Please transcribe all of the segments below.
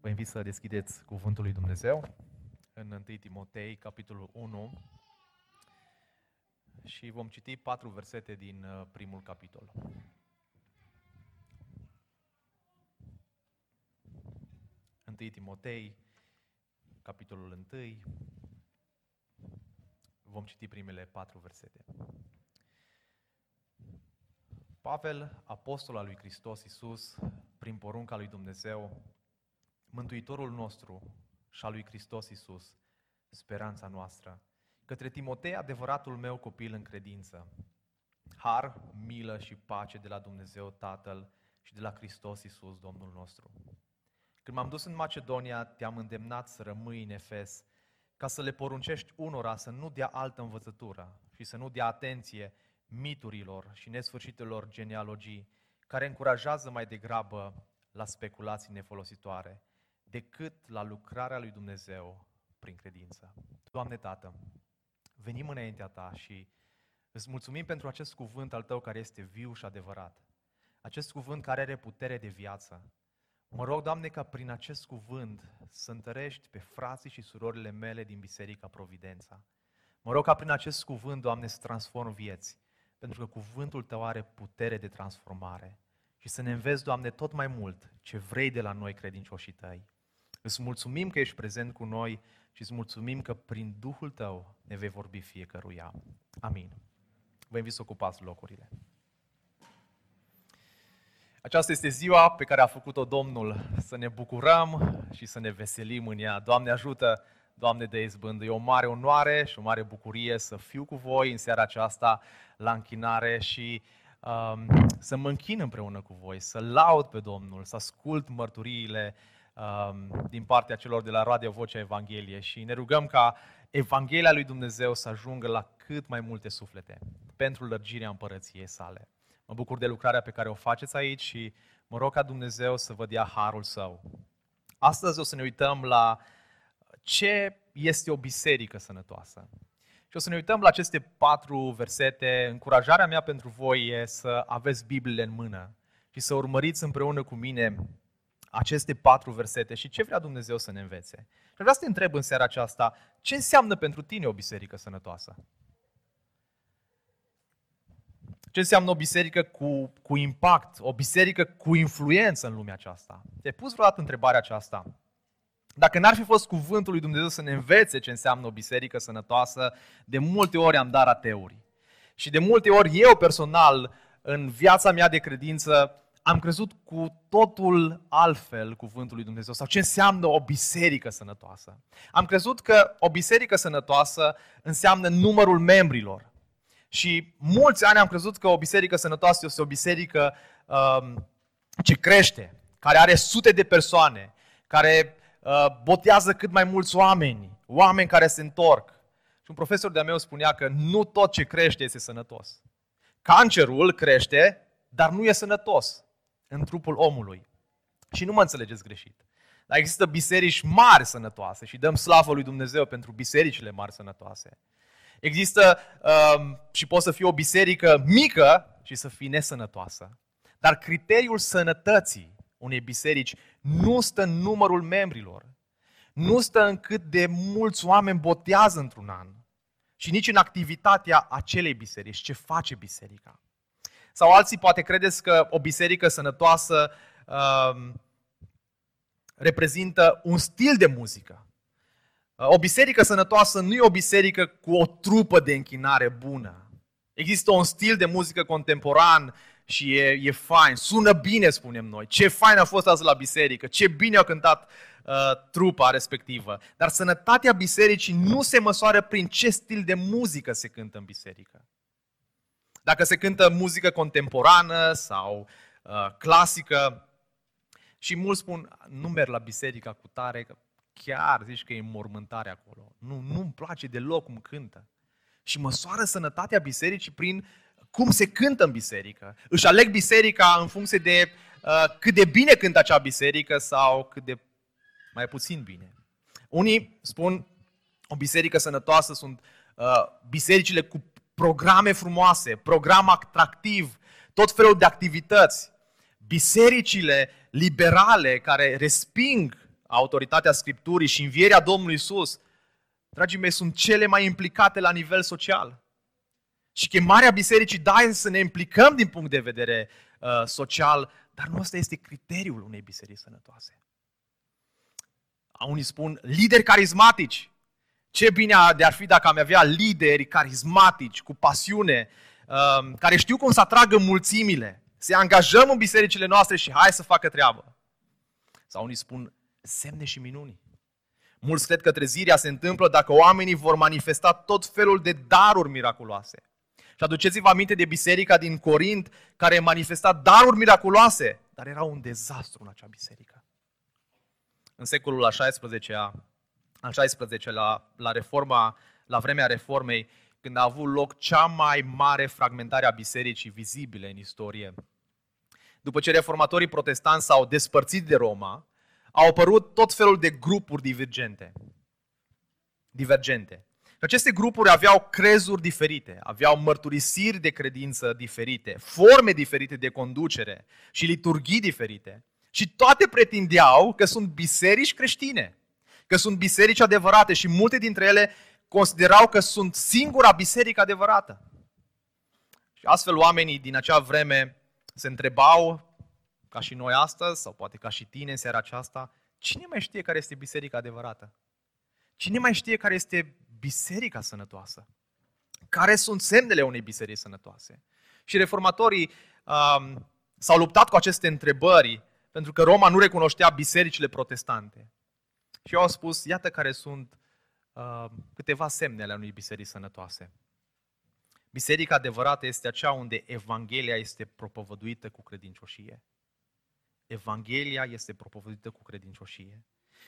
Vă invit să deschideți Cuvântul lui Dumnezeu în 1 Timotei, capitolul 1, și vom citi patru versete din uh, primul capitol. Întâi Timotei, capitolul 1, vom citi primele patru versete. Pavel, apostol al lui Hristos Iisus, prin porunca lui Dumnezeu, Mântuitorul nostru și al lui Hristos Iisus, speranța noastră, către Timotei, adevăratul meu copil în credință, har, milă și pace de la Dumnezeu Tatăl și de la Hristos Iisus, Domnul nostru. Când m-am dus în Macedonia, te-am îndemnat să rămâi în Efes, ca să le poruncești unora să nu dea altă învățătură și să nu dea atenție miturilor și nesfârșitelor genealogii, care încurajează mai degrabă la speculații nefolositoare, decât la lucrarea lui Dumnezeu prin credință. Doamne Tată, venim înaintea Ta și îți mulțumim pentru acest cuvânt al Tău care este viu și adevărat. Acest cuvânt care are putere de viață. Mă rog, Doamne, ca prin acest cuvânt să întărești pe frații și surorile mele din Biserica Providența. Mă rog ca prin acest cuvânt, Doamne, să transform vieți, pentru că cuvântul Tău are putere de transformare. Și să ne înveți, Doamne, tot mai mult ce vrei de la noi credincioșii Tăi. Îți mulțumim că ești prezent cu noi și îți mulțumim că prin Duhul Tău ne vei vorbi fiecăruia. Amin. Vă invit să ocupați locurile. Aceasta este ziua pe care a făcut-o Domnul, să ne bucurăm și să ne veselim în ea. Doamne ajută, Doamne de izbândă. E o mare onoare și o mare bucurie să fiu cu voi în seara aceasta la închinare și um, să mă închin împreună cu voi, să laud pe Domnul, să ascult mărturiile um, din partea celor de la Radio Vocea Evanghelie și ne rugăm ca Evanghelia lui Dumnezeu să ajungă la cât mai multe suflete pentru lărgirea împărăției sale. Mă bucur de lucrarea pe care o faceți aici și mă rog ca Dumnezeu să vă dea harul său. Astăzi o să ne uităm la ce este o biserică sănătoasă. Și o să ne uităm la aceste patru versete. Încurajarea mea pentru voi e să aveți Bibliile în mână și să urmăriți împreună cu mine aceste patru versete și ce vrea Dumnezeu să ne învețe. Și vreau să te întreb în seara aceasta, ce înseamnă pentru tine o biserică sănătoasă? Ce înseamnă o biserică cu, cu impact, o biserică cu influență în lumea aceasta? Te-ai pus vreodată întrebarea aceasta? Dacă n-ar fi fost cuvântul lui Dumnezeu să ne învețe ce înseamnă o biserică sănătoasă, de multe ori am dat ateuri. Și de multe ori eu personal, în viața mea de credință, am crezut cu totul altfel cuvântul lui Dumnezeu sau ce înseamnă o biserică sănătoasă. Am crezut că o biserică sănătoasă înseamnă numărul membrilor. Și mulți ani am crezut că o biserică sănătoasă este o biserică um, ce crește, care are sute de persoane, care uh, botează cât mai mulți oameni, oameni care se întorc. Și un profesor de-a meu spunea că nu tot ce crește este sănătos. Cancerul crește, dar nu e sănătos în trupul omului. Și nu mă înțelegeți greșit. Dar există biserici mari sănătoase și dăm slavă lui Dumnezeu pentru bisericile mari sănătoase. Există um, și poți să fii o biserică mică și să fii nesănătoasă. Dar criteriul sănătății unei biserici nu stă în numărul membrilor, nu stă în cât de mulți oameni botează într-un an și nici în activitatea acelei biserici, ce face biserica. Sau alții poate credeți că o biserică sănătoasă uh, reprezintă un stil de muzică. O biserică sănătoasă nu e o biserică cu o trupă de închinare bună. Există un stil de muzică contemporan și e, e fain, sună bine, spunem noi. Ce fain a fost azi la biserică, ce bine a cântat uh, trupa respectivă. Dar sănătatea bisericii nu se măsoară prin ce stil de muzică se cântă în biserică. Dacă se cântă muzică contemporană sau uh, clasică, și mulți spun, nu merg la biserica cu tare, că chiar zici că e mormântare acolo. Nu, nu-mi place deloc cum cântă. Și măsoară sănătatea bisericii prin cum se cântă în biserică. Își aleg biserica în funcție de uh, cât de bine cântă acea biserică sau cât de mai puțin bine. Unii spun o biserică sănătoasă sunt uh, bisericile cu programe frumoase, program atractiv, tot felul de activități. Bisericile liberale care resping autoritatea Scripturii și învierea Domnului Isus, dragii mei, sunt cele mai implicate la nivel social. Și chemarea bisericii, da, este să ne implicăm din punct de vedere uh, social, dar nu ăsta este criteriul unei biserici sănătoase. Unii spun lideri carismatici. Ce bine de ar fi dacă am avea lideri carismatici, cu pasiune, uh, care știu cum să atragă mulțimile. Să angajăm în bisericile noastre și hai să facă treabă. Sau unii spun semne și minuni. Mulți cred că trezirea se întâmplă dacă oamenii vor manifesta tot felul de daruri miraculoase. Și aduceți-vă aminte de biserica din Corint care manifesta daruri miraculoase, dar era un dezastru în acea biserică. În secolul al XVI-a, al XVI la, la reforma, la vremea reformei, când a avut loc cea mai mare fragmentare a bisericii vizibile în istorie. După ce reformatorii protestanți s-au despărțit de Roma, au apărut tot felul de grupuri divergente. divergente. Și aceste grupuri aveau crezuri diferite, aveau mărturisiri de credință diferite, forme diferite de conducere și liturghii diferite. Și toate pretindeau că sunt biserici creștine, că sunt biserici adevărate și multe dintre ele considerau că sunt singura biserică adevărată. Și astfel oamenii din acea vreme se întrebau, ca și noi astăzi, sau poate ca și tine în seara aceasta, cine mai știe care este biserica adevărată? Cine mai știe care este biserica sănătoasă? Care sunt semnele unei biserici sănătoase? Și reformatorii um, s-au luptat cu aceste întrebări pentru că Roma nu recunoștea bisericile protestante. Și au spus, iată care sunt uh, câteva semne ale unei biserici sănătoase. Biserica adevărată este aceea unde Evanghelia este propovăduită cu credincioșie. Evanghelia este propovăduită cu credincioșie.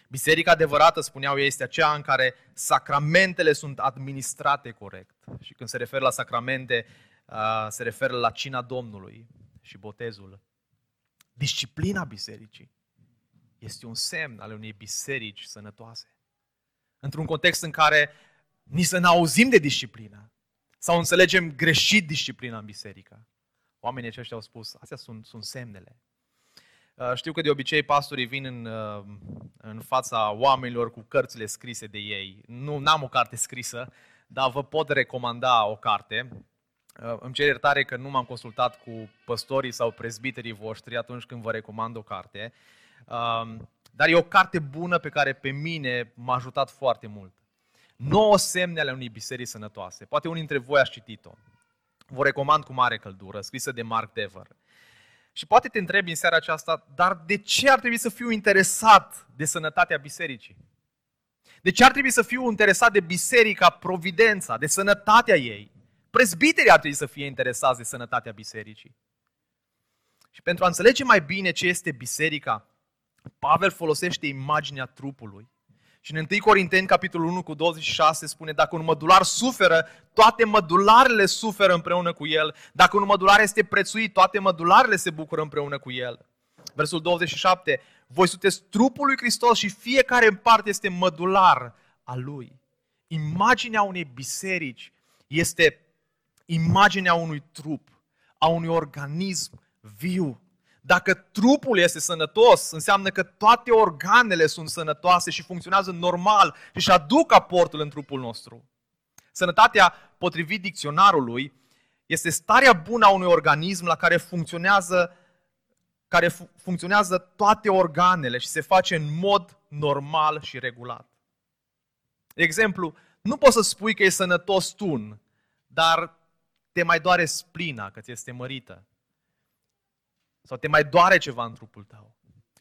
Biserica adevărată, spuneau ei, este aceea în care sacramentele sunt administrate corect. Și când se referă la sacramente, uh, se referă la cina Domnului și botezul. Disciplina bisericii este un semn al unei biserici sănătoase. Într-un context în care ni să ne auzim de disciplină sau înțelegem greșit disciplina în biserică. Oamenii aceștia au spus, astea sunt, sunt semnele. Uh, știu că de obicei pastorii vin în, uh, în fața oamenilor cu cărțile scrise de ei. Nu am o carte scrisă, dar vă pot recomanda o carte. Uh, îmi cer iertare că nu m-am consultat cu păstorii sau prezbiterii voștri atunci când vă recomand o carte. Dar e o carte bună pe care pe mine m-a ajutat foarte mult. 9 semne ale unei biserici sănătoase. Poate unii dintre voi ați citit-o. Vă recomand cu mare căldură, scrisă de Mark Dever. Și poate te întrebi în seara aceasta, dar de ce ar trebui să fiu interesat de sănătatea bisericii? De ce ar trebui să fiu interesat de biserica Providența, de sănătatea ei? Prezbiterii ar trebui să fie interesați de sănătatea bisericii. Și pentru a înțelege mai bine ce este biserica, Pavel folosește imaginea trupului. Și în 1 Corinteni, capitolul 1 cu 26, spune, dacă un mădular suferă, toate mădularele suferă împreună cu el. Dacă un mădular este prețuit, toate mădularele se bucură împreună cu el. Versul 27, voi sunteți trupul lui Hristos și fiecare în parte este mădular al lui. Imaginea unei biserici este imaginea unui trup, a unui organism viu, dacă trupul este sănătos, înseamnă că toate organele sunt sănătoase și funcționează normal și își aduc aportul în trupul nostru. Sănătatea, potrivit dicționarului, este starea bună a unui organism la care funcționează, care funcționează toate organele și se face în mod normal și regulat. De exemplu, nu poți să spui că e sănătos tun, dar te mai doare splina că ți este mărită sau te mai doare ceva în trupul tău.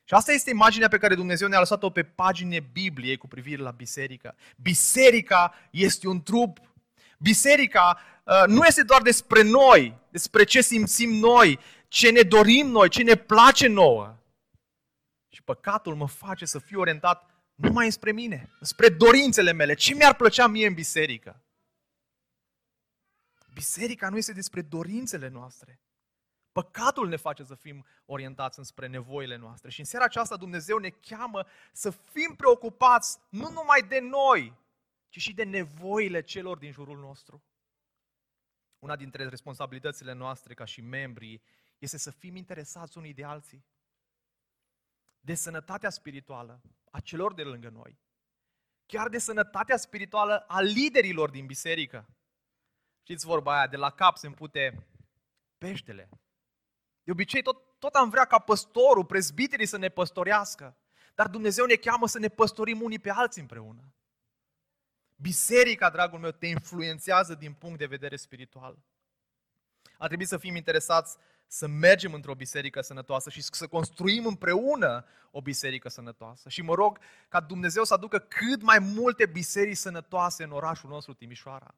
Și asta este imaginea pe care Dumnezeu ne-a lăsat-o pe pagine Bibliei cu privire la biserică. Biserica este un trup. Biserica uh, nu este doar despre noi, despre ce simțim noi, ce ne dorim noi, ce ne place nouă. Și păcatul mă face să fiu orientat numai spre mine, spre dorințele mele. Ce mi-ar plăcea mie în biserică? Biserica nu este despre dorințele noastre. Păcatul ne face să fim orientați înspre nevoile noastre. Și în seara aceasta Dumnezeu ne cheamă să fim preocupați nu numai de noi, ci și de nevoile celor din jurul nostru. Una dintre responsabilitățile noastre ca și membri este să fim interesați unii de alții. De sănătatea spirituală a celor de lângă noi. Chiar de sănătatea spirituală a liderilor din biserică. Știți vorba aia, de la cap se împute peștele. De obicei tot, tot am vrea ca păstorul, prezbiterii să ne păstorească. Dar Dumnezeu ne cheamă să ne păstorim unii pe alții împreună. Biserica, dragul meu, te influențează din punct de vedere spiritual. Ar trebui să fim interesați să mergem într-o biserică sănătoasă și să construim împreună o biserică sănătoasă. Și mă rog ca Dumnezeu să aducă cât mai multe biserici sănătoase în orașul nostru, Timișoara.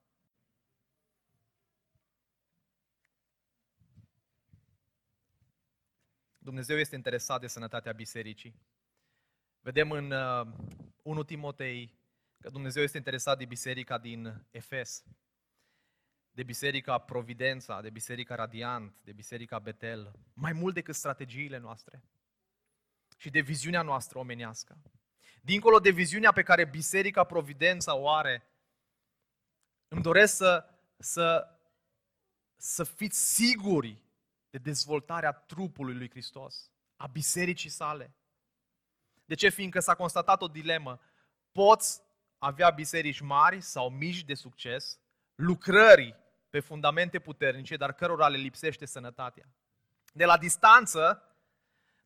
Dumnezeu este interesat de sănătatea bisericii. Vedem în uh, 1 Timotei că Dumnezeu este interesat de biserica din Efes, de biserica Providența, de biserica Radiant, de biserica Betel, mai mult decât strategiile noastre și de viziunea noastră omenească. Dincolo de viziunea pe care biserica Providența o are, îmi doresc să, să, să fiți siguri de dezvoltarea trupului lui Hristos, a bisericii sale. De ce? Fiindcă s-a constatat o dilemă. Poți avea biserici mari sau mici de succes, lucrări pe fundamente puternice, dar cărora le lipsește sănătatea. De la distanță,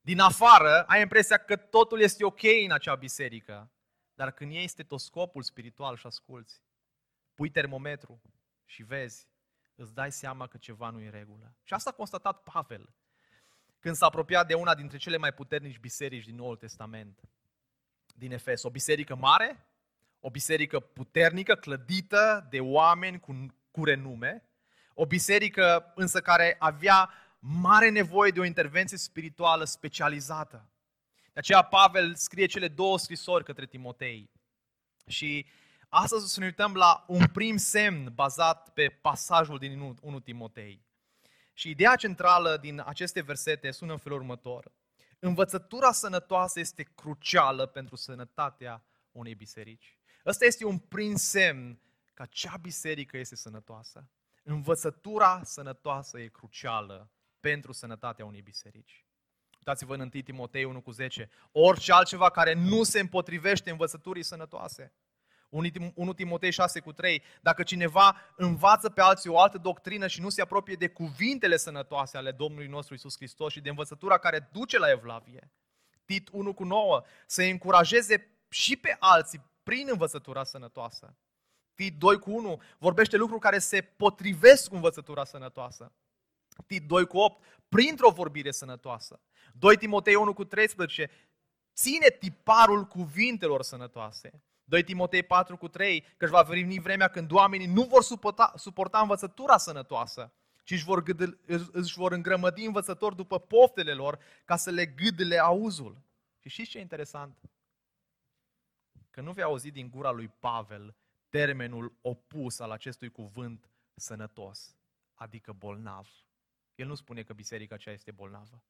din afară, ai impresia că totul este ok în acea biserică, dar când iei stetoscopul spiritual și asculți, pui termometru și vezi, îți dai seama că ceva nu e în regulă. Și asta a constatat Pavel când s-a apropiat de una dintre cele mai puternici biserici din Noul Testament, din Efes. O biserică mare, o biserică puternică, clădită de oameni cu, cu renume, o biserică însă care avea mare nevoie de o intervenție spirituală specializată. De aceea Pavel scrie cele două scrisori către Timotei. Și astăzi o să ne uităm la un prim semn bazat pe pasajul din 1 Timotei. Și ideea centrală din aceste versete sună în felul următor. Învățătura sănătoasă este crucială pentru sănătatea unei biserici. Ăsta este un prim semn că acea biserică este sănătoasă. Învățătura sănătoasă e crucială pentru sănătatea unei biserici. Uitați-vă în 1 Timotei 1 cu 10. Orice altceva care nu se împotrivește învățăturii sănătoase 1 Timotei 6 cu 3, dacă cineva învață pe alții o altă doctrină și nu se apropie de cuvintele sănătoase ale Domnului nostru Isus Hristos și de învățătura care duce la evlavie, Tit 1 cu 9, să încurajeze și pe alții prin învățătura sănătoasă. Tit 2 cu 1 vorbește lucruri care se potrivesc cu învățătura sănătoasă. Tit 2 cu 8, printr-o vorbire sănătoasă. 2 Timotei 1 cu 13, ține tiparul cuvintelor sănătoase. 2 Timotei 4 cu 3, că își va veni vremea când oamenii nu vor suporta, suporta învățătura sănătoasă, ci își vor, gâdă, își vor îngrămădi învățători după poftele lor ca să le gâdele auzul. Și știți ce e interesant? Că nu vei auzi din gura lui Pavel termenul opus al acestui cuvânt sănătos, adică bolnav. El nu spune că biserica aceea este bolnavă.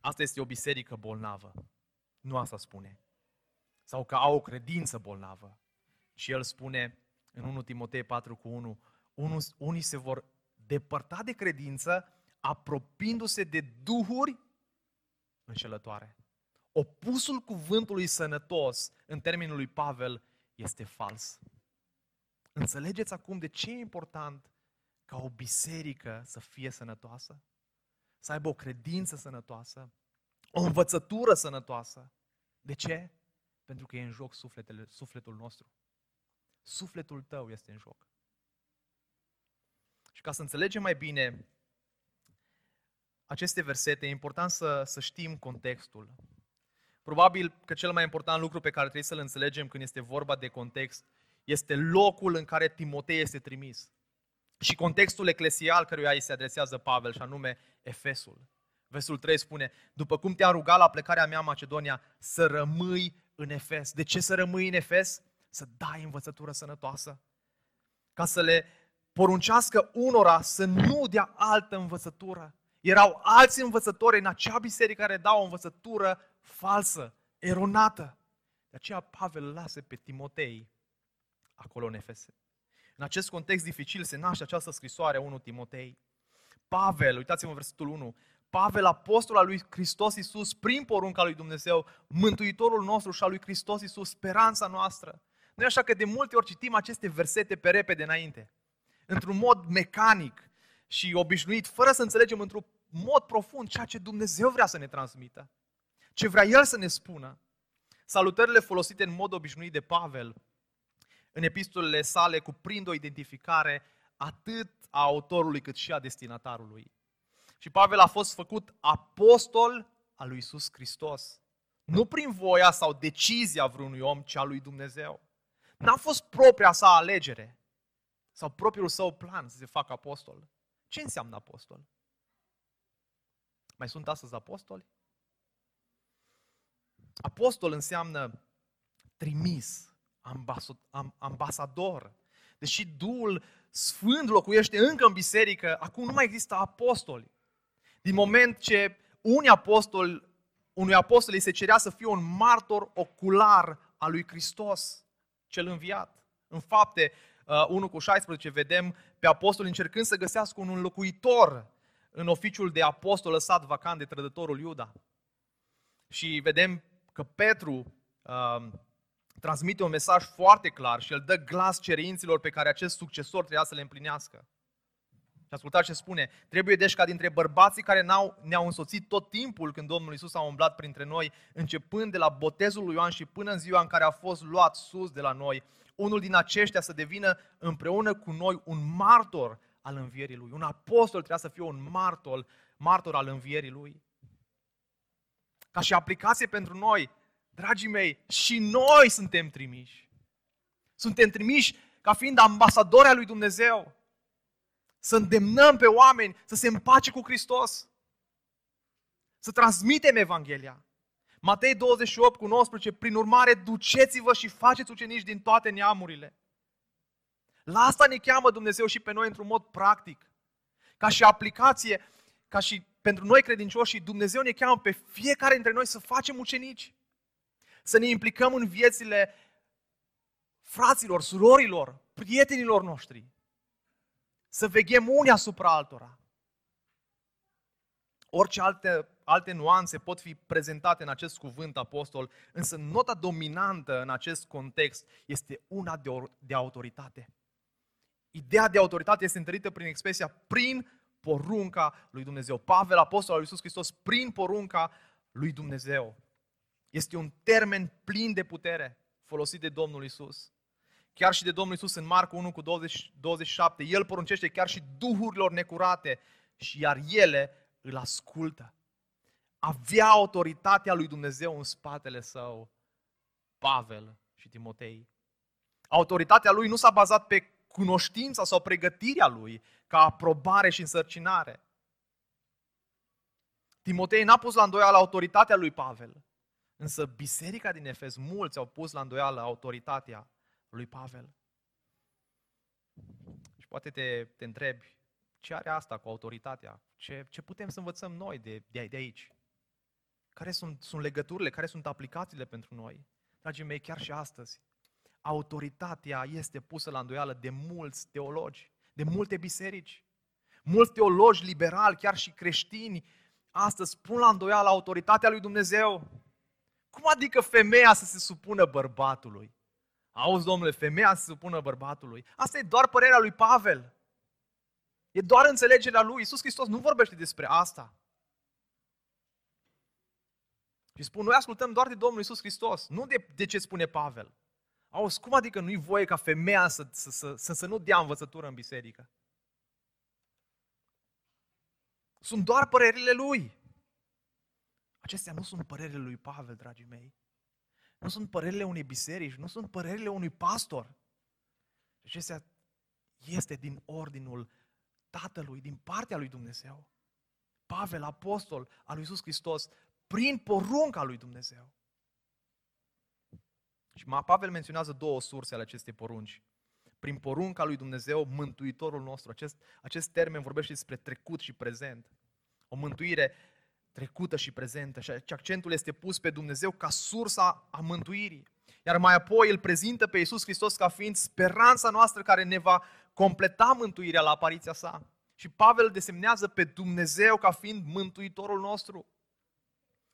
Asta este o biserică bolnavă. Nu asta spune sau că au o credință bolnavă. Și el spune în 1 Timotei 4 cu 1, unii se vor depărta de credință apropiindu-se de duhuri înșelătoare. Opusul cuvântului sănătos, în termenul lui Pavel, este fals. Înțelegeți acum de ce e important ca o biserică să fie sănătoasă? Să aibă o credință sănătoasă, o învățătură sănătoasă. De ce? Pentru că e în joc sufletele, sufletul nostru. Sufletul tău este în joc. Și ca să înțelegem mai bine aceste versete, e important să, să știm contextul. Probabil că cel mai important lucru pe care trebuie să-l înțelegem când este vorba de context este locul în care Timotei este trimis. Și contextul eclesial căruia îi se adresează Pavel, și anume Efesul. Versul 3 spune, după cum te-am rugat la plecarea mea în Macedonia, să rămâi în Efes. De ce să rămâi în Efes? Să dai învățătură sănătoasă. Ca să le poruncească unora să nu dea altă învățătură. Erau alți învățători în acea biserică care dau o învățătură falsă, eronată. De aceea Pavel îl lasă pe Timotei acolo în Efese. În acest context dificil se naște această scrisoare 1 Timotei. Pavel, uitați-vă în versetul 1, Pavel, apostol al lui Hristos Iisus, prin porunca lui Dumnezeu, Mântuitorul nostru și al lui Hristos Iisus, speranța noastră. Nu așa că de multe ori citim aceste versete pe repede înainte, într-un mod mecanic și obișnuit, fără să înțelegem într-un mod profund ceea ce Dumnezeu vrea să ne transmită, ce vrea El să ne spună. Salutările folosite în mod obișnuit de Pavel în epistolele sale cuprind o identificare atât a autorului cât și a destinatarului. Și Pavel a fost făcut apostol al lui Isus Hristos. Nu prin voia sau decizia vreunui om, ci a lui Dumnezeu. N-a fost propria sa alegere sau propriul său plan să se facă apostol. Ce înseamnă apostol? Mai sunt astăzi apostoli? Apostol înseamnă trimis, ambasador. Deși Duhul Sfânt locuiește încă în biserică, acum nu mai există apostoli. Din moment ce unii apostoli, unui apostol îi se cerea să fie un martor ocular al lui Hristos, cel înviat. În fapte, 1 uh, cu 16 vedem pe apostol încercând să găsească un înlocuitor în oficiul de apostol lăsat vacant de trădătorul Iuda. Și vedem că Petru uh, transmite un mesaj foarte clar și el dă glas cerinților pe care acest succesor trebuia să le împlinească. Și ascultați ce spune. Trebuie deci ca dintre bărbații care n-au, ne-au însoțit tot timpul când Domnul Isus a umblat printre noi, începând de la botezul lui Ioan și până în ziua în care a fost luat sus de la noi, unul din aceștia să devină împreună cu noi un martor al învierii lui. Un apostol trebuia să fie un martor, martor al învierii lui. Ca și aplicație pentru noi, dragii mei, și noi suntem trimiși. Suntem trimiși ca fiind ambasadori al lui Dumnezeu. Să îndemnăm pe oameni să se împace cu Hristos. Să transmitem Evanghelia. Matei 28 cu 19, prin urmare, duceți-vă și faceți ucenici din toate neamurile. La asta ne cheamă Dumnezeu și pe noi într-un mod practic. Ca și aplicație, ca și pentru noi credincioși, Dumnezeu ne cheamă pe fiecare dintre noi să facem ucenici. Să ne implicăm în viețile fraților, surorilor, prietenilor noștri. Să veghem unii asupra altora. Orice alte, alte nuanțe pot fi prezentate în acest cuvânt apostol, însă nota dominantă în acest context este una de, de autoritate. Ideea de autoritate este întărită prin expresia prin porunca lui Dumnezeu. Pavel, apostol al lui Iisus Hristos, prin porunca lui Dumnezeu. Este un termen plin de putere folosit de Domnul Isus. Chiar și de Domnul Isus în Marcu 1 cu 20, 27, El poruncește chiar și duhurilor necurate și iar ele îl ascultă. Avea autoritatea lui Dumnezeu în spatele său, Pavel și Timotei. Autoritatea lui nu s-a bazat pe cunoștința sau pregătirea lui ca aprobare și însărcinare. Timotei n-a pus la îndoială autoritatea lui Pavel, însă biserica din Efes, mulți au pus la îndoială autoritatea lui Pavel. Și poate te, te întrebi, ce are asta cu autoritatea? Ce, ce putem să învățăm noi de, de, de aici? Care sunt, sunt legăturile, care sunt aplicațiile pentru noi? Dragii mei, chiar și astăzi, autoritatea este pusă la îndoială de mulți teologi, de multe biserici. Mulți teologi liberali, chiar și creștini, astăzi pun la îndoială autoritatea lui Dumnezeu. Cum adică femeia să se supună bărbatului? Auzi, domnule, femeia să se supună bărbatului. Asta e doar părerea lui Pavel. E doar înțelegerea lui. Iisus Hristos nu vorbește despre asta. Și spun, noi ascultăm doar de Domnul Iisus Hristos, nu de, de ce spune Pavel. Auzi, cum adică nu-i voie ca femeia să, să, să, să, să nu dea învățătură în biserică? Sunt doar părerile lui. Acestea nu sunt părerile lui Pavel, dragii mei. Nu sunt părerile unei biserici, nu sunt părerile unui pastor. Acestea este din ordinul Tatălui, din partea lui Dumnezeu. Pavel, apostol al lui Iisus Hristos, prin porunca lui Dumnezeu. Și Pavel menționează două surse ale acestei porunci. Prin porunca lui Dumnezeu, mântuitorul nostru. Acest, acest termen vorbește despre trecut și prezent. O mântuire trecută și prezentă. Și accentul este pus pe Dumnezeu ca sursa a mântuirii. Iar mai apoi îl prezintă pe Iisus Hristos ca fiind speranța noastră care ne va completa mântuirea la apariția sa. Și Pavel desemnează pe Dumnezeu ca fiind mântuitorul nostru.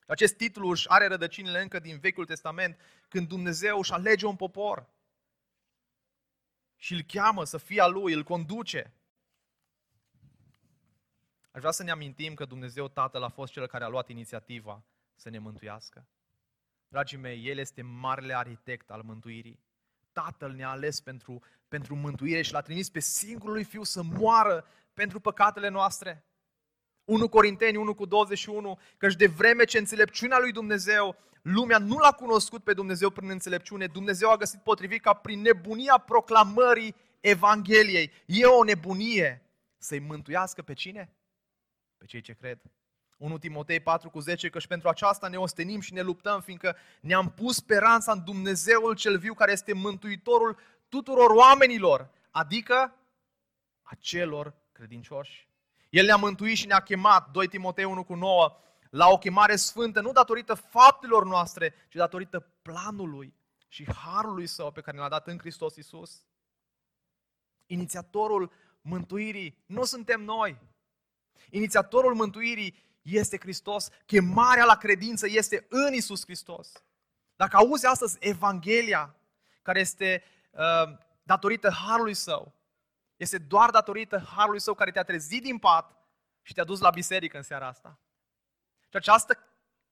Acest titlu își are rădăcinile încă din Vechiul Testament, când Dumnezeu își alege un popor și îl cheamă să fie a lui, îl conduce. Aș vrea să ne amintim că Dumnezeu Tatăl a fost cel care a luat inițiativa să ne mântuiască. Dragii mei, El este marele arhitect al mântuirii. Tatăl ne-a ales pentru, pentru mântuire și l-a trimis pe singurul lui Fiu să moară pentru păcatele noastre. 1 Corinteni 1 cu 21, căci de vreme ce înțelepciunea lui Dumnezeu, lumea nu l-a cunoscut pe Dumnezeu prin înțelepciune, Dumnezeu a găsit potrivit ca prin nebunia proclamării Evangheliei. E o nebunie să-i mântuiască pe cine? Pe cei ce cred. 1 Timotei 4 cu 10, că și pentru aceasta ne ostenim și ne luptăm, fiindcă ne-am pus speranța în Dumnezeul cel viu, care este mântuitorul tuturor oamenilor, adică a celor credincioși. El ne-a mântuit și ne-a chemat, 2 Timotei 1 cu 9, la o chemare sfântă, nu datorită faptelor noastre, ci datorită planului și harului său pe care ne l-a dat în Hristos Isus. Inițiatorul mântuirii nu suntem noi. Inițiatorul mântuirii este Hristos. Chemarea la credință este în Isus Hristos. Dacă auzi astăzi Evanghelia, care este uh, datorită harului său, este doar datorită harului său care te-a trezit din pat și te-a dus la biserică în seara asta. Și această,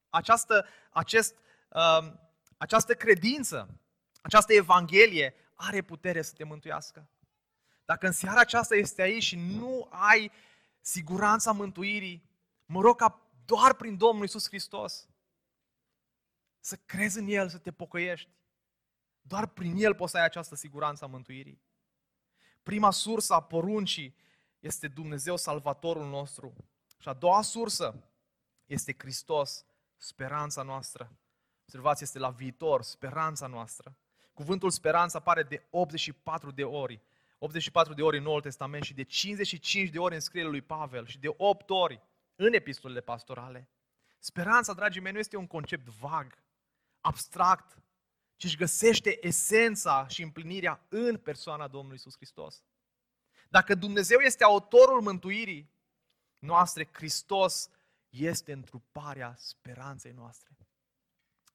această, acest, uh, această credință, această Evanghelie are putere să te mântuiască. Dacă în seara aceasta este aici și nu ai siguranța mântuirii, mă rog ca doar prin Domnul Isus Hristos să crezi în El, să te pocăiești. Doar prin El poți să ai această siguranță a mântuirii. Prima sursă a poruncii este Dumnezeu Salvatorul nostru. Și a doua sursă este Hristos, speranța noastră. Observați, este la viitor, speranța noastră. Cuvântul speranță apare de 84 de ori. 84 de ori în Noul Testament și de 55 de ori în scrierile lui Pavel și de 8 ori în epistolele pastorale. Speranța, dragii mei, nu este un concept vag, abstract, ci își găsește esența și împlinirea în persoana Domnului Isus Hristos. Dacă Dumnezeu este autorul mântuirii noastre, Hristos este întruparea speranței noastre.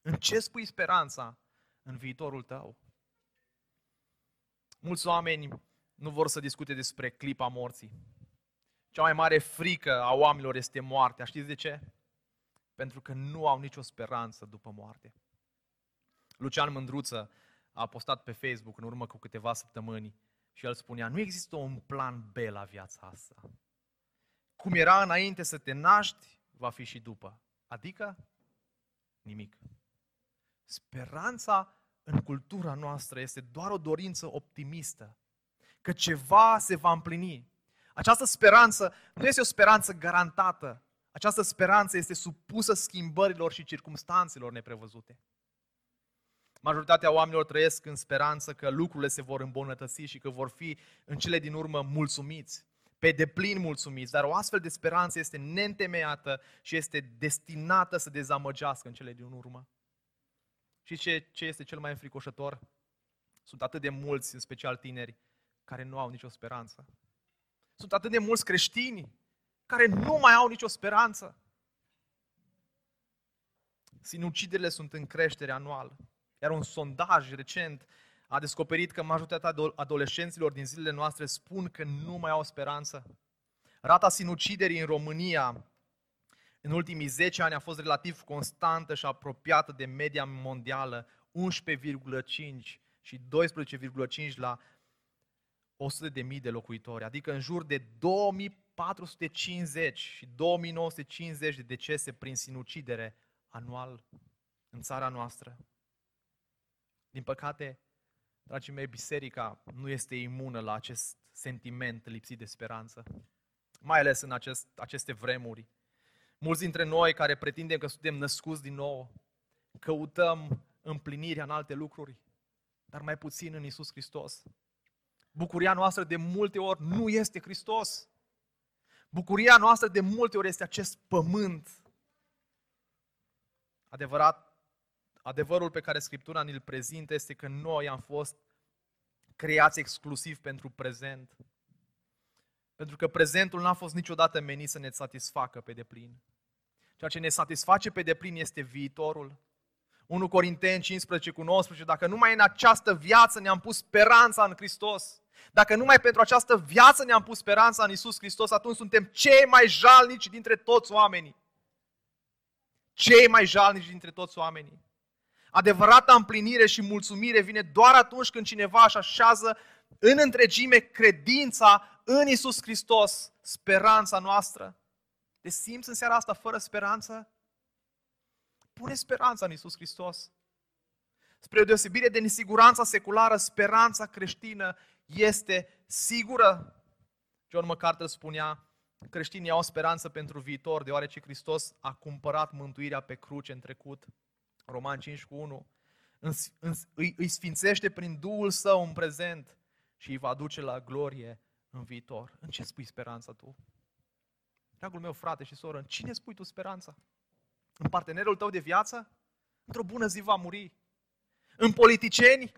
În ce spui speranța în viitorul tău? Mulți oameni nu vor să discute despre clipa morții. Cea mai mare frică a oamenilor este moartea. Știți de ce? Pentru că nu au nicio speranță după moarte. Lucian Mândruță a postat pe Facebook în urmă cu câteva săptămâni și el spunea, nu există un plan B la viața asta. Cum era înainte să te naști, va fi și după. Adică nimic. Speranța în cultura noastră este doar o dorință optimistă, că ceva se va împlini. Această speranță nu este o speranță garantată. Această speranță este supusă schimbărilor și circumstanțelor neprevăzute. Majoritatea oamenilor trăiesc în speranță că lucrurile se vor îmbunătăți și că vor fi în cele din urmă mulțumiți, pe deplin mulțumiți, dar o astfel de speranță este neîntemeiată și este destinată să dezamăgească în cele din urmă. Și ce, ce este cel mai înfricoșător? Sunt atât de mulți, în special tineri, care nu au nicio speranță. Sunt atât de mulți creștini care nu mai au nicio speranță. Sinuciderile sunt în creștere anual. Iar un sondaj recent a descoperit că majoritatea adolescenților din zilele noastre spun că nu mai au speranță. Rata sinuciderii în România în ultimii 10 ani a fost relativ constantă și apropiată de media mondială, 11,5 și 12,5 la 100.000 de locuitori, adică în jur de 2450 și 2950 de decese prin sinucidere anual în țara noastră. Din păcate, dragii mei, biserica nu este imună la acest sentiment lipsit de speranță, mai ales în acest, aceste vremuri. Mulți dintre noi care pretindem că suntem născuți din nou, căutăm împlinirea în alte lucruri, dar mai puțin în Isus Hristos. Bucuria noastră de multe ori nu este Hristos. Bucuria noastră de multe ori este acest pământ. Adevărat, adevărul pe care Scriptura ni-l prezintă este că noi am fost creați exclusiv pentru prezent. Pentru că prezentul n-a fost niciodată menit să ne satisfacă pe deplin. Ceea ce ne satisface pe deplin este viitorul. 1 Corinteni 15 cu 19, dacă numai în această viață ne-am pus speranța în Hristos, dacă numai pentru această viață ne-am pus speranța în Isus Hristos, atunci suntem cei mai jalnici dintre toți oamenii. Cei mai jalnici dintre toți oamenii. Adevărata împlinire și mulțumire vine doar atunci când cineva își așează în întregime credința în Isus Hristos, speranța noastră. Te simți în seara asta fără speranță? Pune speranța în Isus Hristos. Spre o deosebire de nesiguranța seculară, speranța creștină este sigură. John MacArthur spunea, creștinii au speranță pentru viitor, deoarece Hristos a cumpărat mântuirea pe cruce în trecut. Roman 5 cu 1. Îi, îi sfințește prin Duhul Său în prezent și îi va duce la glorie în viitor. În ce spui speranța tu? Dragul meu frate și soră, în cine spui tu speranța? În partenerul tău de viață? Într-o bună zi va muri. În politicieni?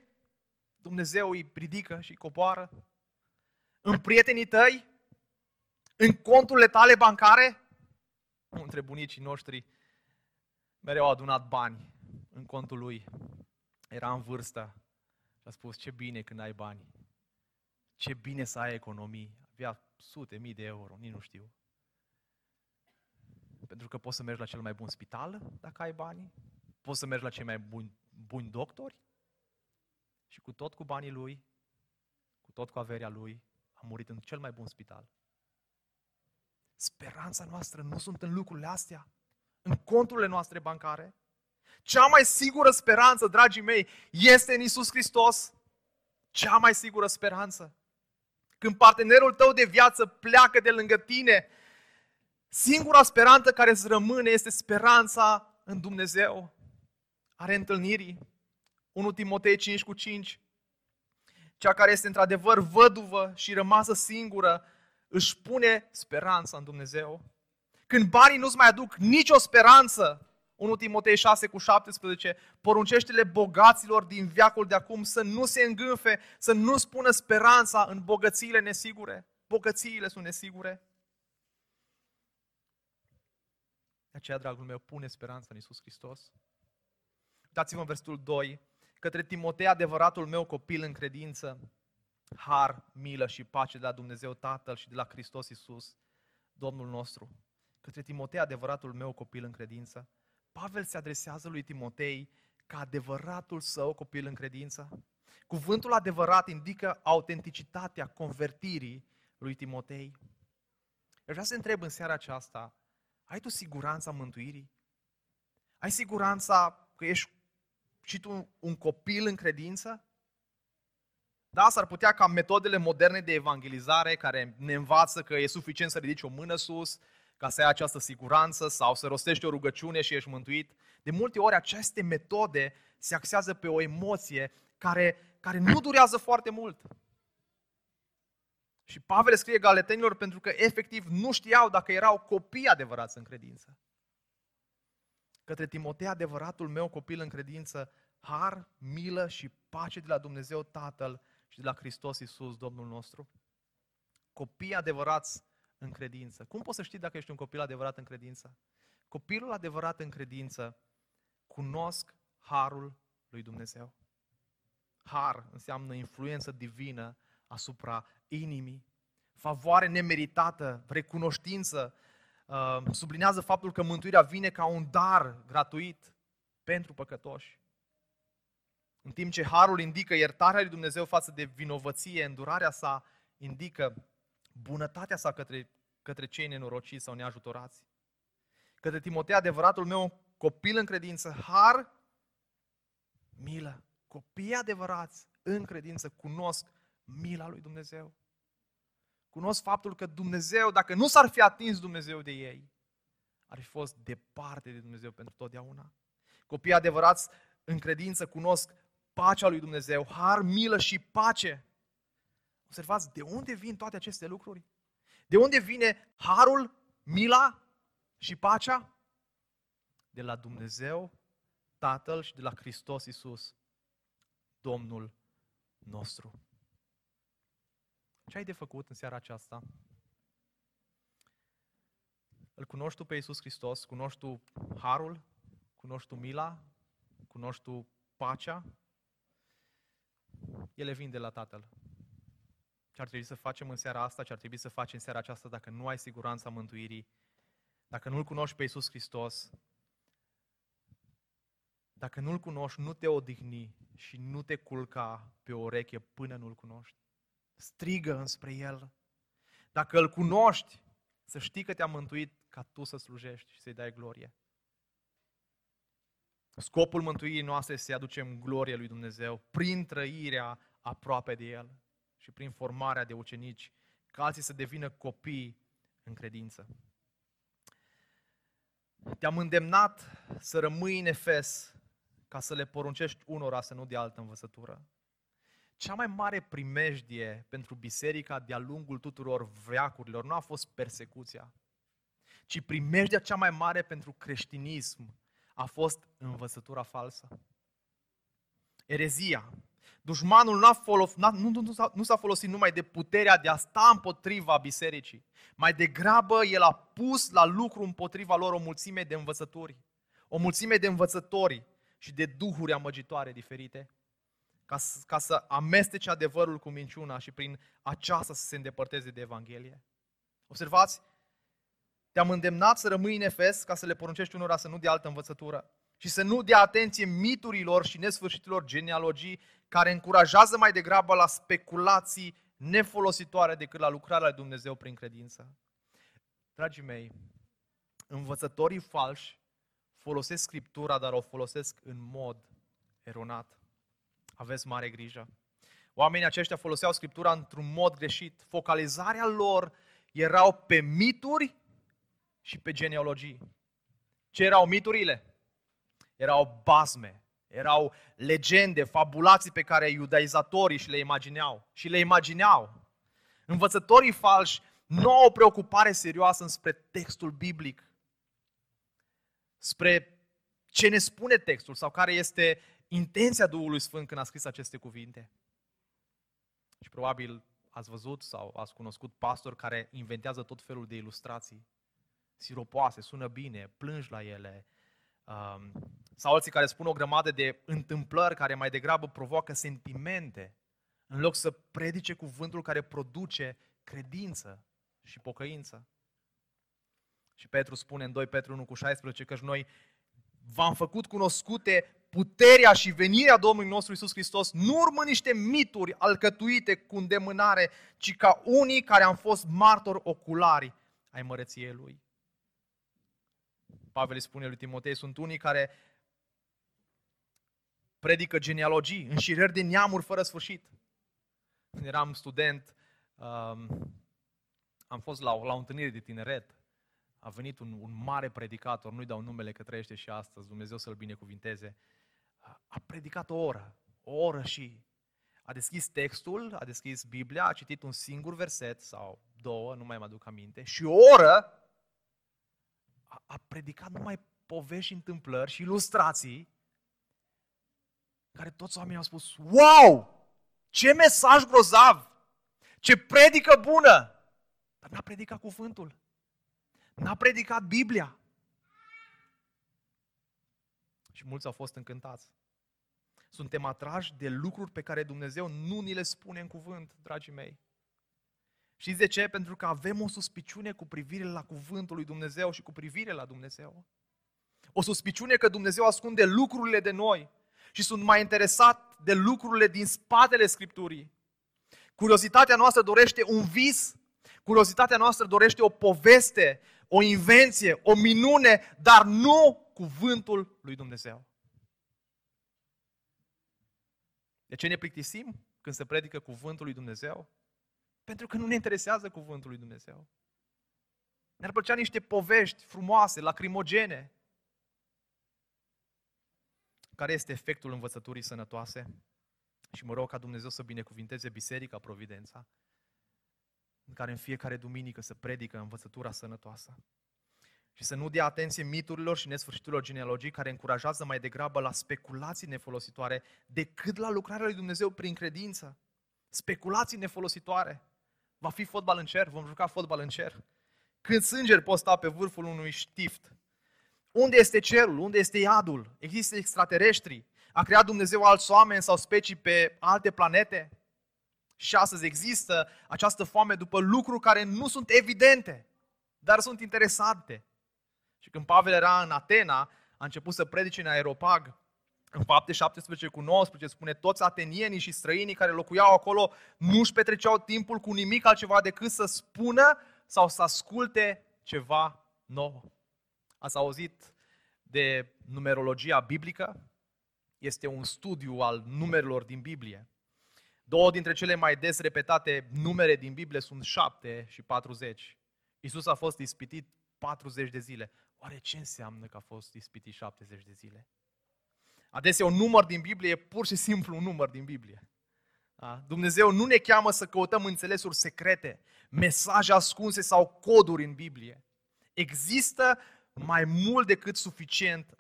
Dumnezeu îi ridică și îi coboară. În prietenii tăi? În conturile tale bancare? Între bunicii noștri mereu au adunat bani în contul lui. Era în vârstă și a spus, ce bine când ai bani. Ce bine să ai economii. Avea sute, mii de euro, nici nu știu. Pentru că poți să mergi la cel mai bun spital dacă ai bani, poți să mergi la cei mai buni, buni doctori și cu tot cu banii lui, cu tot cu averea lui, a murit în cel mai bun spital. Speranța noastră nu sunt în lucrurile astea, în conturile noastre bancare. Cea mai sigură speranță, dragii mei, este în Isus Hristos. Cea mai sigură speranță. Când partenerul tău de viață pleacă de lângă tine, singura speranță care îți rămâne este speranța în Dumnezeu, a reîntâlnirii. 1 Timotei 5 cu 5. Cea care este într-adevăr văduvă și rămasă singură, își pune speranța în Dumnezeu. Când banii nu-ți mai aduc nicio speranță, 1 Timotei 6 cu 17, poruncește-le bogaților din viacul de acum să nu se îngânfe, să nu spună speranța în bogățiile nesigure. Bogățiile sunt nesigure. De aceea, dragul meu, pune speranța în Isus Hristos. Dați-vă în versetul 2, către Timotei, adevăratul meu copil în credință, har, milă și pace de la Dumnezeu Tatăl și de la Hristos Isus, Domnul nostru. Către Timotei, adevăratul meu copil în credință, Pavel se adresează lui Timotei ca adevăratul său copil în credință. Cuvântul adevărat indică autenticitatea convertirii lui Timotei. Eu vreau să întreb în seara aceasta, ai tu siguranța mântuirii? Ai siguranța că ești și tu un copil în credință? Da, s-ar putea ca metodele moderne de evangelizare care ne învață că e suficient să ridici o mână sus, ca să ai această siguranță sau să rostești o rugăciune și ești mântuit. De multe ori aceste metode se axează pe o emoție care, care nu durează foarte mult. Și Pavel scrie galetenilor pentru că efectiv nu știau dacă erau copii adevărați în credință. Către Timotei, adevăratul meu copil în credință, har, milă și pace de la Dumnezeu Tatăl și de la Hristos Iisus, Domnul nostru. Copii adevărați în credință. Cum poți să știi dacă ești un copil adevărat în credință? Copilul adevărat în credință cunosc harul lui Dumnezeu. Har înseamnă influență divină asupra inimii, favoare nemeritată, recunoștință, uh, sublinează faptul că mântuirea vine ca un dar gratuit pentru păcătoși. În timp ce harul indică iertarea lui Dumnezeu față de vinovăție, îndurarea sa indică bunătatea sa către, către cei nenorociți sau neajutorați. Către Timotei, adevăratul meu copil în credință, har, milă. Copiii adevărați în credință cunosc mila lui Dumnezeu. Cunosc faptul că Dumnezeu, dacă nu s-ar fi atins Dumnezeu de ei, ar fi fost departe de Dumnezeu pentru totdeauna. Copiii adevărați în credință cunosc pacea lui Dumnezeu, har, milă și pace. Observați, de unde vin toate aceste lucruri? De unde vine harul, mila și pacea? De la Dumnezeu, Tatăl și de la Hristos Iisus, Domnul nostru. Ce ai de făcut în seara aceasta? Îl cunoști tu pe Iisus Hristos? Cunoști tu harul? Cunoști tu mila? Cunoști tu pacea? Ele vin de la Tatăl. Ce ar trebui să facem în seara asta, ce ar trebui să facem în seara aceasta dacă nu ai siguranța mântuirii, dacă nu-L cunoști pe Iisus Hristos, dacă nu-L cunoști, nu te odihni și nu te culca pe o ureche până nu-L cunoști. Strigă înspre El. Dacă Îl cunoști, să știi că te-a mântuit ca tu să slujești și să-i dai glorie. Scopul mântuirii noastre este să aducem glorie lui Dumnezeu prin trăirea aproape de El și prin formarea de ucenici, ca alții să devină copii în credință. Te-am îndemnat să rămâi în Efes ca să le poruncești unora să nu de altă învățătură. Cea mai mare primejdie pentru biserica de-a lungul tuturor vreacurilor nu a fost persecuția, ci primejdia cea mai mare pentru creștinism a fost învățătura falsă. Erezia. Dușmanul n-a folos, n-a, nu, nu, s-a, nu s-a folosit numai de puterea de a sta împotriva bisericii. Mai degrabă, el a pus la lucru împotriva lor o mulțime de învățături, o mulțime de învățători și de duhuri amăgitoare diferite, ca, ca să amestece adevărul cu minciuna și prin aceasta să se îndepărteze de Evanghelie. Observați, te-am îndemnat să rămâi în Efes ca să le poruncești unora să nu dea altă învățătură și să nu dea atenție miturilor și nesfârșitilor genealogii care încurajează mai degrabă la speculații nefolositoare decât la lucrarea lui Dumnezeu prin credință. Dragii mei, învățătorii falși folosesc Scriptura, dar o folosesc în mod eronat. Aveți mare grijă. Oamenii aceștia foloseau Scriptura într-un mod greșit. Focalizarea lor erau pe mituri și pe genealogii. Ce erau miturile? Erau basme, erau legende, fabulații pe care iudaizatorii și le imagineau. Și le imagineau. Învățătorii falși nu au o preocupare serioasă spre textul biblic, spre ce ne spune textul sau care este intenția Duhului Sfânt când a scris aceste cuvinte. Și probabil ați văzut sau ați cunoscut pastori care inventează tot felul de ilustrații siropoase, sună bine, plângi la ele, um, sau alții care spun o grămadă de întâmplări care mai degrabă provoacă sentimente, în loc să predice cuvântul care produce credință și pocăință. Și Petru spune în 2 Petru 1 cu 16 că noi v-am făcut cunoscute puterea și venirea Domnului nostru Isus Hristos, nu urmă niște mituri alcătuite cu îndemânare, ci ca unii care am fost martori oculari ai măreției Lui. Pavel îi spune lui Timotei, sunt unii care predică genealogii, înșirări de neamuri fără sfârșit. Când eram student, um, am fost la, la o întâlnire de tineret. A venit un, un mare predicator, nu-i dau numele că trăiește și astăzi, Dumnezeu să-l binecuvinteze. A predicat o oră, o oră și a deschis textul, a deschis Biblia, a citit un singur verset sau două, nu mai mă aduc aminte, și o oră a, a predicat numai povești și întâmplări și ilustrații care toți oamenii au spus, wow, ce mesaj grozav, ce predică bună, dar n-a predicat cuvântul, n-a predicat Biblia. Și mulți au fost încântați. Suntem atrași de lucruri pe care Dumnezeu nu ni le spune în cuvânt, dragii mei. Știți de ce? Pentru că avem o suspiciune cu privire la cuvântul lui Dumnezeu și cu privire la Dumnezeu. O suspiciune că Dumnezeu ascunde lucrurile de noi și sunt mai interesat de lucrurile din spatele Scripturii. Curiozitatea noastră dorește un vis, curiozitatea noastră dorește o poveste, o invenție, o minune, dar nu cuvântul lui Dumnezeu. De ce ne plictisim când se predică cuvântul lui Dumnezeu? Pentru că nu ne interesează cuvântul lui Dumnezeu. Ne-ar plăcea niște povești frumoase, lacrimogene. Care este efectul învățăturii sănătoase? Și mă rog ca Dumnezeu să binecuvinteze Biserica Providența, în care în fiecare duminică să predică învățătura sănătoasă. Și să nu dea atenție miturilor și nesfârșiturilor genealogii care încurajează mai degrabă la speculații nefolositoare decât la lucrarea lui Dumnezeu prin credință. Speculații nefolositoare. Va fi fotbal în cer? Vom juca fotbal în cer? Când sângeri pot sta pe vârful unui știft. Unde este cerul? Unde este iadul? Există extraterestri? A creat Dumnezeu alți oameni sau specii pe alte planete? Și astăzi există această foame după lucruri care nu sunt evidente, dar sunt interesante. Și când Pavel era în Atena, a început să predice în aeropag. În fapte 17 cu 19 spune, toți atenienii și străinii care locuiau acolo nu își petreceau timpul cu nimic altceva decât să spună sau să asculte ceva nou. Ați auzit de numerologia biblică? Este un studiu al numerelor din Biblie. Două dintre cele mai des repetate numere din Biblie sunt 7 și 40. Isus a fost ispitit 40 de zile. Oare ce înseamnă că a fost ispitit 70 de zile? Adesea un număr din Biblie e pur și simplu un număr din Biblie. Da? Dumnezeu nu ne cheamă să căutăm înțelesuri secrete, mesaje ascunse sau coduri în Biblie. Există mai mult decât suficient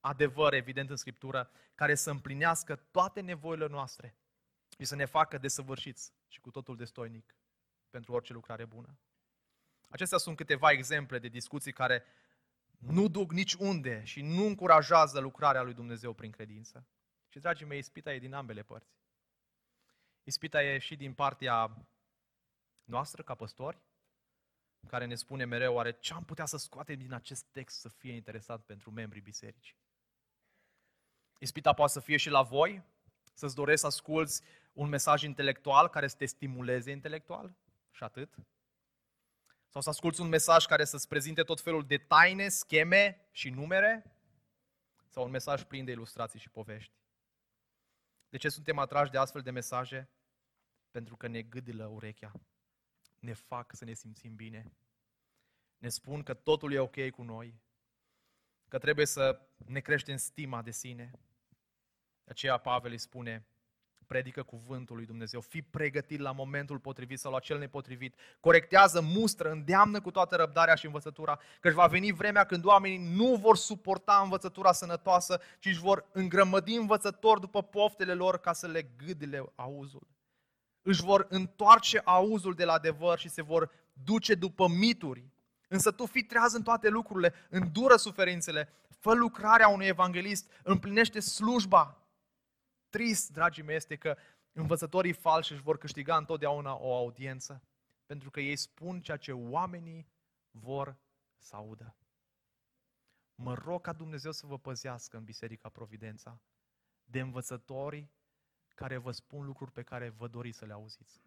adevăr, evident, în Scriptură, care să împlinească toate nevoile noastre și să ne facă desăvârșiți și cu totul destoinic pentru orice lucrare bună. Acestea sunt câteva exemple de discuții care nu duc nici unde și nu încurajează lucrarea lui Dumnezeu prin credință. Și, dragii mei, ispita e din ambele părți. Ispita e și din partea noastră, ca păstori, care ne spune mereu, oare ce am putea să scoatem din acest text să fie interesant pentru membrii bisericii? Ispita poate să fie și la voi, să-ți dorești să asculți un mesaj intelectual care să te stimuleze intelectual și atât. Sau să asculți un mesaj care să-ți prezinte tot felul de taine, scheme și numere. Sau un mesaj plin de ilustrații și povești. De ce suntem atrași de astfel de mesaje? Pentru că ne gâdilă urechea. Ne fac să ne simțim bine. Ne spun că totul e ok cu noi. Că trebuie să ne creștem stima de sine de aceea Pavel îi spune, predică cuvântul lui Dumnezeu, fii pregătit la momentul potrivit sau la cel nepotrivit, corectează, mustră, îndeamnă cu toată răbdarea și învățătura, că își va veni vremea când oamenii nu vor suporta învățătura sănătoasă, ci își vor îngrămădi învățători după poftele lor ca să le gâdile auzul. Își vor întoarce auzul de la adevăr și se vor duce după mituri. Însă tu fii treaz în toate lucrurile, îndură suferințele, fă lucrarea unui evanghelist, împlinește slujba, trist, dragii mei, este că învățătorii falși își vor câștiga întotdeauna o audiență, pentru că ei spun ceea ce oamenii vor să audă. Mă rog ca Dumnezeu să vă păzească în Biserica Providența de învățători care vă spun lucruri pe care vă doriți să le auziți.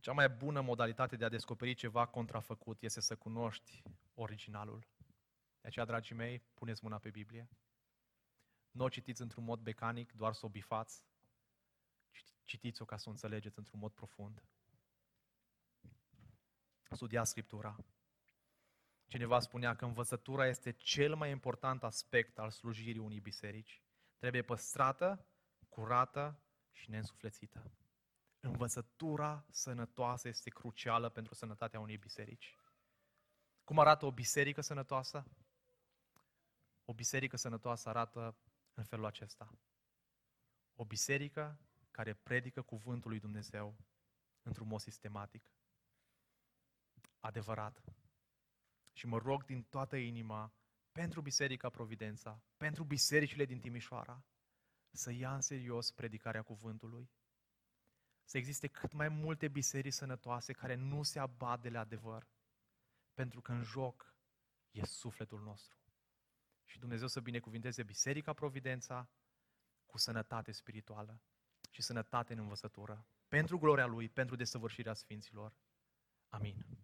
Cea mai bună modalitate de a descoperi ceva contrafăcut este să cunoști originalul. De aceea, dragii mei, puneți mâna pe Biblie. Nu o citiți într-un mod mecanic, doar să o bifați. Citiți-o ca să o înțelegeți într-un mod profund. Studiați Scriptura. Cineva spunea că învățătura este cel mai important aspect al slujirii unei biserici. Trebuie păstrată, curată și neînsuflețită. Învățătura sănătoasă este crucială pentru sănătatea unei biserici. Cum arată o biserică sănătoasă? O biserică sănătoasă arată în felul acesta. O biserică care predică cuvântul lui Dumnezeu într-un mod sistematic, adevărat. Și mă rog din toată inima pentru Biserica Providența, pentru bisericile din Timișoara, să ia în serios predicarea cuvântului. Să existe cât mai multe biserici sănătoase care nu se abat de la adevăr, pentru că în joc e sufletul nostru. Și Dumnezeu să binecuvinteze Biserica Providența cu sănătate spirituală și sănătate în învățătură, pentru gloria Lui, pentru desăvârșirea Sfinților. Amin.